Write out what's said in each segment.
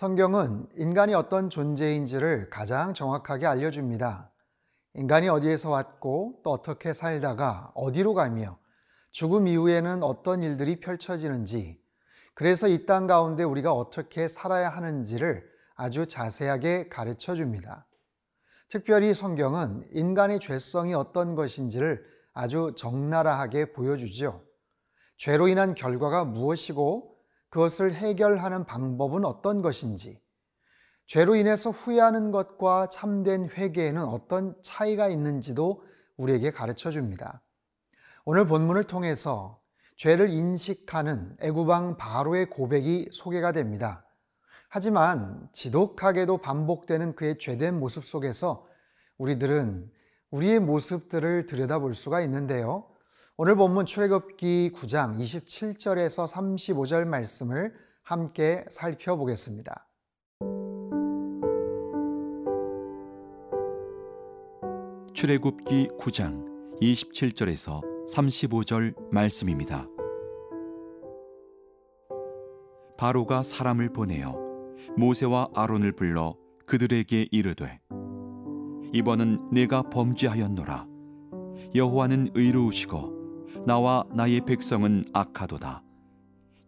성경은 인간이 어떤 존재인지를 가장 정확하게 알려줍니다. 인간이 어디에서 왔고 또 어떻게 살다가 어디로 가며 죽음 이후에는 어떤 일들이 펼쳐지는지, 그래서 이 땅 가운데 우리가 어떻게 살아야 하는지를 아주 자세하게 가르쳐 줍니다. 특별히 성경은 인간의 죄성이 어떤 것인지를 아주 적나라하게 보여주죠. 죄로 인한 결과가 무엇이고 그것을 해결하는 방법은 어떤 것인지, 죄로 인해서 후회하는 것과 참된 회개에는 어떤 차이가 있는지도 우리에게 가르쳐 줍니다. 오늘 본문을 통해서 죄를 인식하는 애구방 바로의 고백이 소개가 됩니다. 하지만 지독하게도 반복되는 그의 죄된 모습 속에서 우리들은 우리의 모습들을 들여다볼 수가 있는데요. 오늘 본문 출애굽기 9장 27절에서 35절 말씀을 함께 살펴보겠습니다. 출애굽기 9장 27절에서 35절 말씀입니다. 바로가 사람을 보내어 모세와 아론을 불러 그들에게 이르되 이번은 내가 범죄하였노라 여호와는 의로우시고 나와 나의 백성은 악하도다.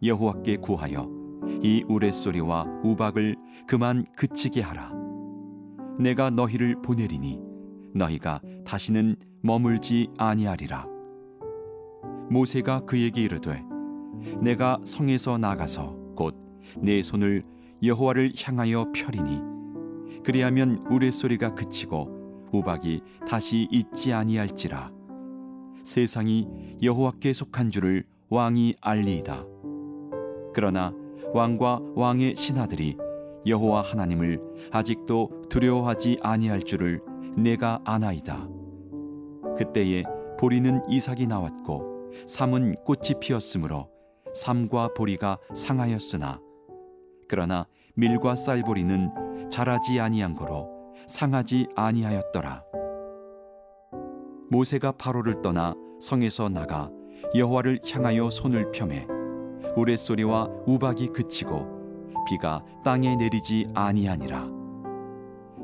여호와께 구하여 이 우레소리와 우박을 그만 그치게 하라. 내가 너희를 보내리니 너희가 다시는 머물지 아니하리라. 모세가 그에게 이르되 내가 성에서 나가서 곧 내 손을 여호와를 향하여 펴리니 그리하면 우레소리가 그치고 우박이 다시 있지 아니할지라. 세상이 여호와께 속한 줄을 왕이 알리이다. 그러나 왕과 왕의 신하들이 여호와 하나님을 아직도 두려워하지 아니할 줄을 내가 아나이다. 그때에 보리는 이삭이 나왔고 삼은 꽃이 피었으므로 삼과 보리가 상하였으나 그러나 밀과 쌀보리는 자라지 아니한 거로 상하지 아니하였더라. 모세가 바로를 떠나 성에서 나가 여호와를 향하여 손을 펴매 우레소리와 우박이 그치고 비가 땅에 내리지 아니하니라.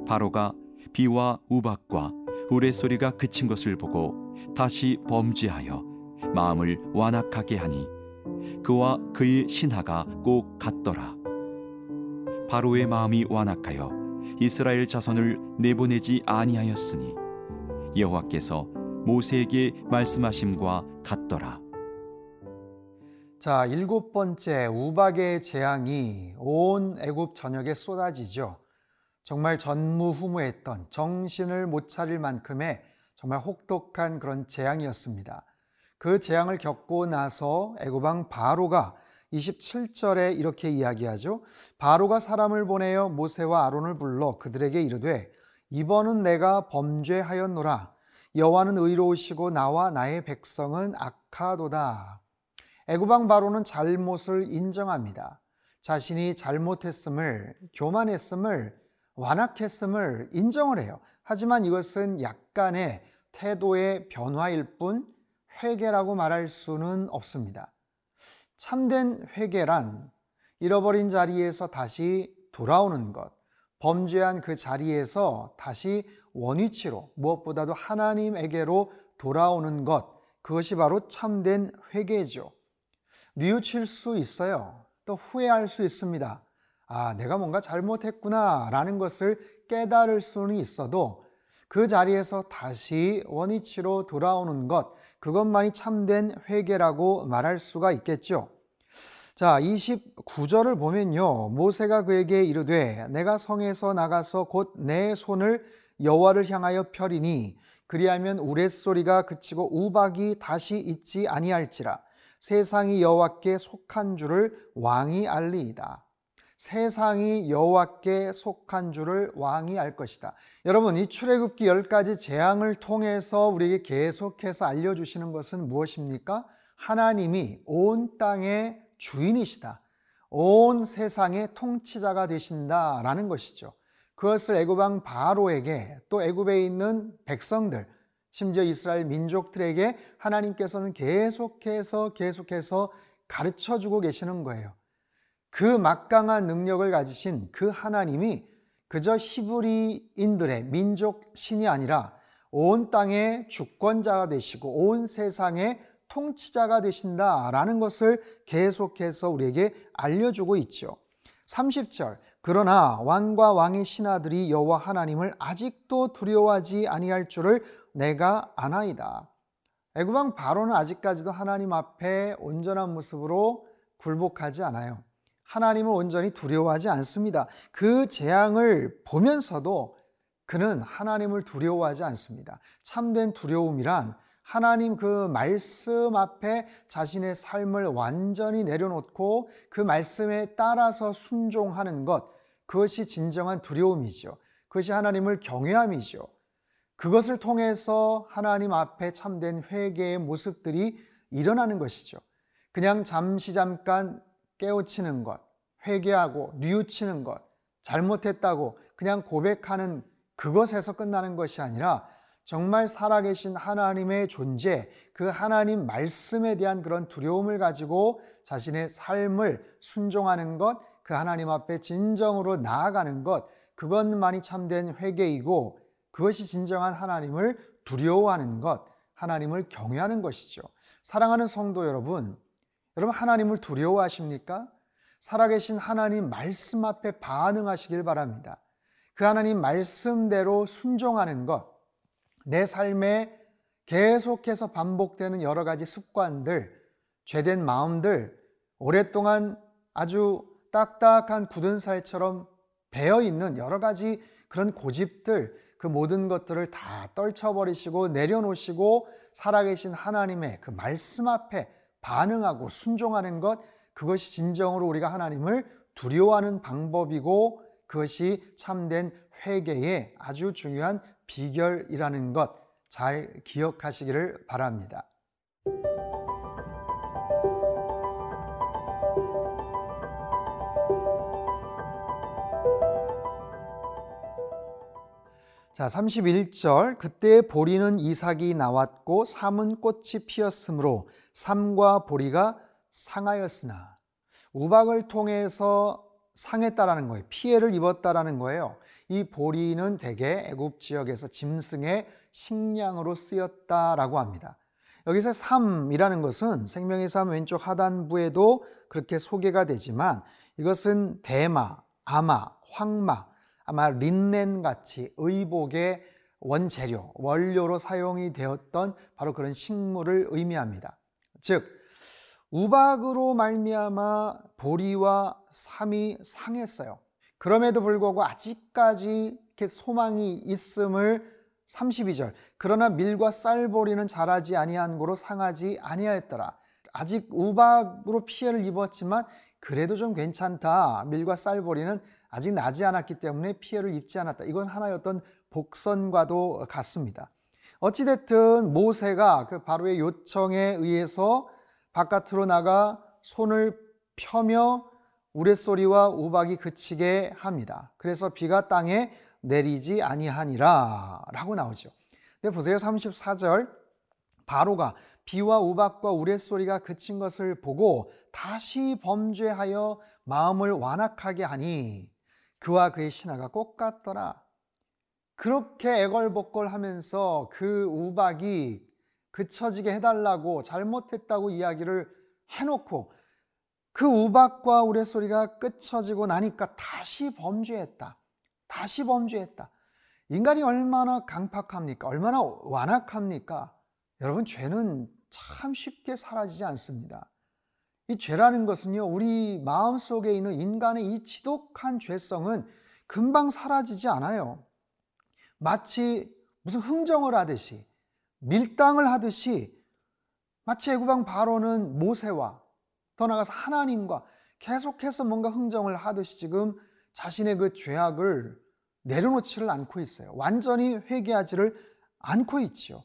바로가 비와 우박과 우레소리가 그친 것을 보고 다시 범죄하여 마음을 완악하게 하니 그와 그의 신하가 꼭 같더라. 바로의 마음이 완악하여 이스라엘 자손을 내보내지 아니하였으니 여호와께서 모세에게 말씀하심과 같더라. 자, 일곱 번째 우박의 재앙이 온 애굽 전역에 쏟아지죠. 정말 전무후무했던 정신을 못 차릴 만큼의 정말 혹독한 그런 재앙이었습니다. 그 재앙을 겪고 나서 애굽왕 바로가 27절에 이렇게 이야기하죠. 바로가 사람을 보내어 모세와 아론을 불러 그들에게 이르되 이번은 내가 범죄하였노라 여호와는 의로우시고 나와 나의 백성은 악하도다. 애굽왕 바로는 잘못을 인정합니다. 자신이 잘못했음을 교만했음을 완악했음을 인정을 해요. 하지만 이것은 약간의 태도의 변화일 뿐 회개라고 말할 수는 없습니다. 참된 회개란 잃어버린 자리에서 다시 돌아오는 것, 범죄한 그 자리에서 다시 원위치로 무엇보다도 하나님에게로 돌아오는 것, 그것이 바로 참된 회개죠. 뉘우칠 수 있어요. 또 후회할 수 있습니다. 아, 내가 뭔가 잘못했구나 라는 것을 깨달을 수는 있어도 그 자리에서 다시 원위치로 돌아오는 것, 그것만이 참된 회개라고 말할 수가 있겠죠. 자, 29절을 보면요. 모세가 그에게 이르되 내가 성에서 나가서 곧 내 손을 여호와를 향하여 펴리니 그리하면 우레소리가 그치고 우박이 다시 있지 아니할지라 세상이 여호와께 속한 줄을 왕이 알리이다. 세상이 여호와께 속한 줄을 왕이 알 것이다. 여러분 이 출애굽기 10가지 재앙을 통해서 우리에게 계속해서 알려 주시는 것은 무엇입니까? 하나님이 온 땅의 주인이시다. 온 세상의 통치자가 되신다라는 것이죠. 그것을 애굽왕 바로에게 또 애굽에 있는 백성들 심지어 이스라엘 민족들에게 하나님께서는 계속해서 계속해서 가르쳐 주고 계시는 거예요. 그 막강한 능력을 가지신 그 하나님이 그저 히브리인들의 민족 신이 아니라 온 땅의 주권자가 되시고 온 세상의 통치자가 되신다라는 것을 계속해서 우리에게 알려주고 있죠. 30절 그러나 왕과 왕의 신하들이 여호와 하나님을 아직도 두려워하지 아니할 줄을 내가 아나이다. 애굽 왕 바로는 아직까지도 하나님 앞에 온전한 모습으로 굴복하지 않아요. 하나님을 온전히 두려워하지 않습니다. 그 재앙을 보면서도 그는 하나님을 두려워하지 않습니다. 참된 두려움이란 하나님 그 말씀 앞에 자신의 삶을 완전히 내려놓고 그 말씀에 따라서 순종하는 것, 그것이 진정한 두려움이죠. 그것이 하나님을 경외함이죠. 그것을 통해서 하나님 앞에 참된 회개의 모습들이 일어나는 것이죠. 그냥 잠시 잠깐 깨우치는 것, 회개하고 뉘우치는 것, 잘못했다고 그냥 고백하는 그것에서 끝나는 것이 아니라 정말 살아계신 하나님의 존재, 그 하나님 말씀에 대한 그런 두려움을 가지고 자신의 삶을 순종하는 것, 그 하나님 앞에 진정으로 나아가는 것, 그것만이 참된 회개이고 그것이 진정한 하나님을 두려워하는 것, 하나님을 경외하는 것이죠. 사랑하는 성도 여러분, 여러분 하나님을 두려워하십니까? 살아계신 하나님 말씀 앞에 반응하시길 바랍니다. 그 하나님 말씀대로 순종하는 것, 내 삶에 계속해서 반복되는 여러 가지 습관들, 죄된 마음들, 오랫동안 아주 딱딱한 굳은 살처럼 배어 있는 여러 가지 그런 고집들, 그 모든 것들을 다 떨쳐버리시고 내려놓으시고 살아계신 하나님의 그 말씀 앞에 반응하고 순종하는 것, 그것이 진정으로 우리가 하나님을 두려워하는 방법이고 그것이 참된 회개의 아주 중요한 비결이라는 것 잘 기억하시기를 바랍니다. 자, 31절 그때 보리는 이삭이 나왔고 삼은 꽃이 피었으므로 삼과 보리가 상하였으나 우박을 통해서 상했다라는 거예요. 피해를 입었다라는 거예요. 이 보리는 대개 애굽 지역에서 짐승의 식량으로 쓰였다라고 합니다. 여기서 삼이라는 것은 생명의 삶 왼쪽 하단부에도 그렇게 소개가 되지만 이것은 대마, 아마, 황마 아마 린넨 같이 의복의 원재료, 원료로 사용이 되었던 바로 그런 식물을 의미합니다. 즉 우박으로 말미암아 보리와 삼이 상했어요. 그럼에도 불구하고 아직까지 이렇게 소망이 있음을 32절 그러나 밀과 쌀보리는 자라지 아니한 고로 상하지 아니하였더라. 아직 우박으로 피해를 입었지만 그래도 좀 괜찮다. 밀과 쌀보리는 아직 나지 않았기 때문에 피해를 입지 않았다. 이건 하나의 어떤 복선과도 같습니다. 어찌됐든 모세가 그 바로의 요청에 의해서 바깥으로 나가 손을 펴며 우레소리와 우박이 그치게 합니다. 그래서 비가 땅에 내리지 아니하니라 라고 나오죠. 근데 보세요. 34절 바로가 비와 우박과 우레소리가 그친 것을 보고 다시 범죄하여 마음을 완악하게 하니 그와 그의 신하가 꼭 같더라. 그렇게 애걸복걸하면서 그 우박이 그쳐지게 해달라고 잘못했다고 이야기를 해놓고 그 우박과 우레소리가 끝쳐지고 나니까 다시 범죄했다. 다시 범죄했다. 인간이 얼마나 강팍합니까? 얼마나 완악합니까? 여러분, 죄는 참 쉽게 사라지지 않습니다. 이 죄라는 것은요, 우리 마음 속에 있는 인간의 이 지독한 죄성은 금방 사라지지 않아요. 마치 무슨 흥정을 하듯이, 밀당을 하듯이, 마치 애구방 바로는 모세와 더 나아가서 하나님과 계속해서 뭔가 흥정을 하듯이 지금 자신의 그 죄악을 내려놓지를 않고 있어요. 완전히 회개하지를 않고 있지요.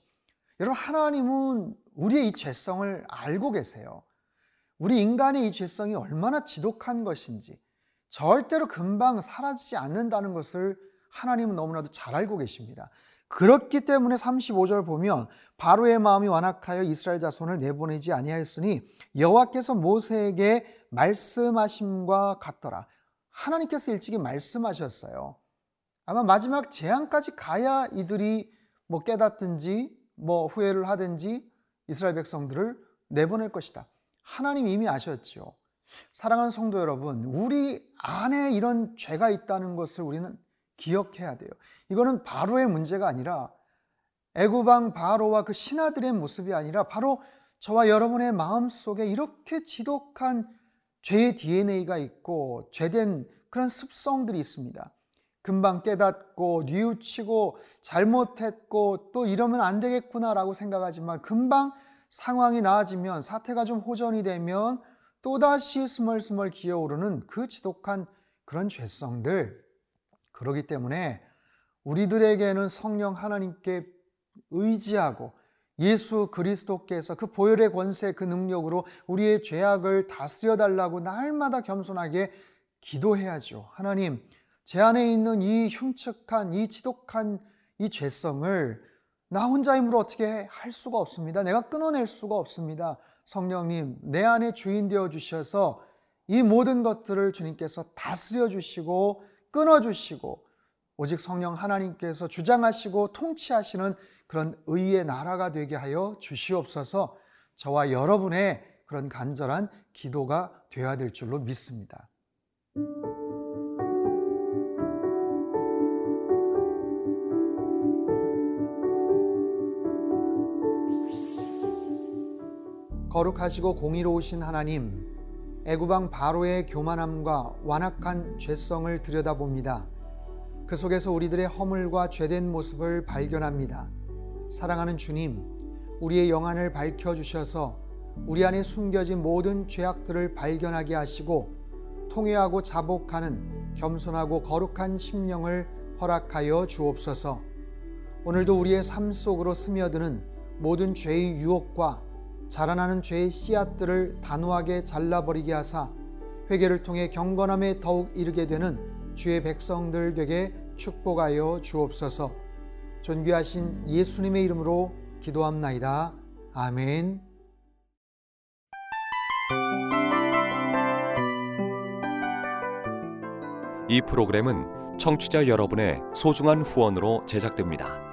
여러분, 하나님은 우리의 이 죄성을 알고 계세요. 우리 인간의 이 죄성이 얼마나 지독한 것인지 절대로 금방 사라지지 않는다는 것을 하나님은 너무나도 잘 알고 계십니다. 그렇기 때문에 35절 보면 바로의 마음이 완악하여 이스라엘 자손을 내보내지 아니하였으니 여호와께서 모세에게 말씀하심과 같더라. 하나님께서 일찍이 말씀하셨어요. 아마 마지막 재앙까지 가야 이들이 뭐 깨닫든지 뭐 후회를 하든지 이스라엘 백성들을 내보낼 것이다. 하나님 이미 아셨죠. 사랑하는 성도 여러분, 우리 안에 이런 죄가 있다는 것을 우리는 기억해야 돼요. 이거는 바로의 문제가 아니라 애굽왕 바로와 그 신하들의 모습이 아니라 바로 저와 여러분의 마음 속에 이렇게 지독한 죄의 DNA가 있고 죄된 그런 습성들이 있습니다. 금방 깨닫고 뉘우치고 잘못했고 또 이러면 안 되겠구나라고 생각하지만 금방 상황이 나아지면 사태가 좀 호전이 되면 또다시 스멀스멀 기어오르는 그 지독한 그런 죄성들 그러기 때문에 우리들에게는 성령 하나님께 의지하고 예수 그리스도께서 그 보혈의 권세 그 능력으로 우리의 죄악을 다스려 달라고 날마다 겸손하게 기도해야죠. 하나님, 제 안에 있는 이 흉측한 이 지독한 이 죄성을 나 혼자 힘으로 어떻게 할 수가 없습니다. 내가 끊어낼 수가 없습니다. 성령님, 내 안에 주인 되어 주셔서 이 모든 것들을 주님께서 다스려 주시고 끊어 주시고 오직 성령 하나님께서 주장하시고 통치하시는 그런 의의 나라가 되게 하여 주시옵소서 저와 여러분의 그런 간절한 기도가 되어야 될 줄로 믿습니다. 거룩하시고 공의로우신 하나님, 애구방 바로의 교만함과 완악한 죄성을 들여다봅니다. 그 속에서 우리들의 허물과 죄된 모습을 발견합니다. 사랑하는 주님, 우리의 영안을 밝혀 주셔서 우리 안에 숨겨진 모든 죄악들을 발견하게 하시고 통회하고 자복하는 겸손하고 거룩한 심령을 허락하여 주옵소서. 오늘도 우리의 삶 속으로 스며드는 모든 죄의 유혹과 자라나는 죄의 씨앗들을 단호하게 잘라버리게 하사 회개를 통해 경건함에 더욱 이르게 되는 주의 백성들 되게 축복하여 주옵소서. 존귀하신 예수님의 이름으로 기도합나이다. 아멘. 이 프로그램은 청취자 여러분의 소중한 후원으로 제작됩니다.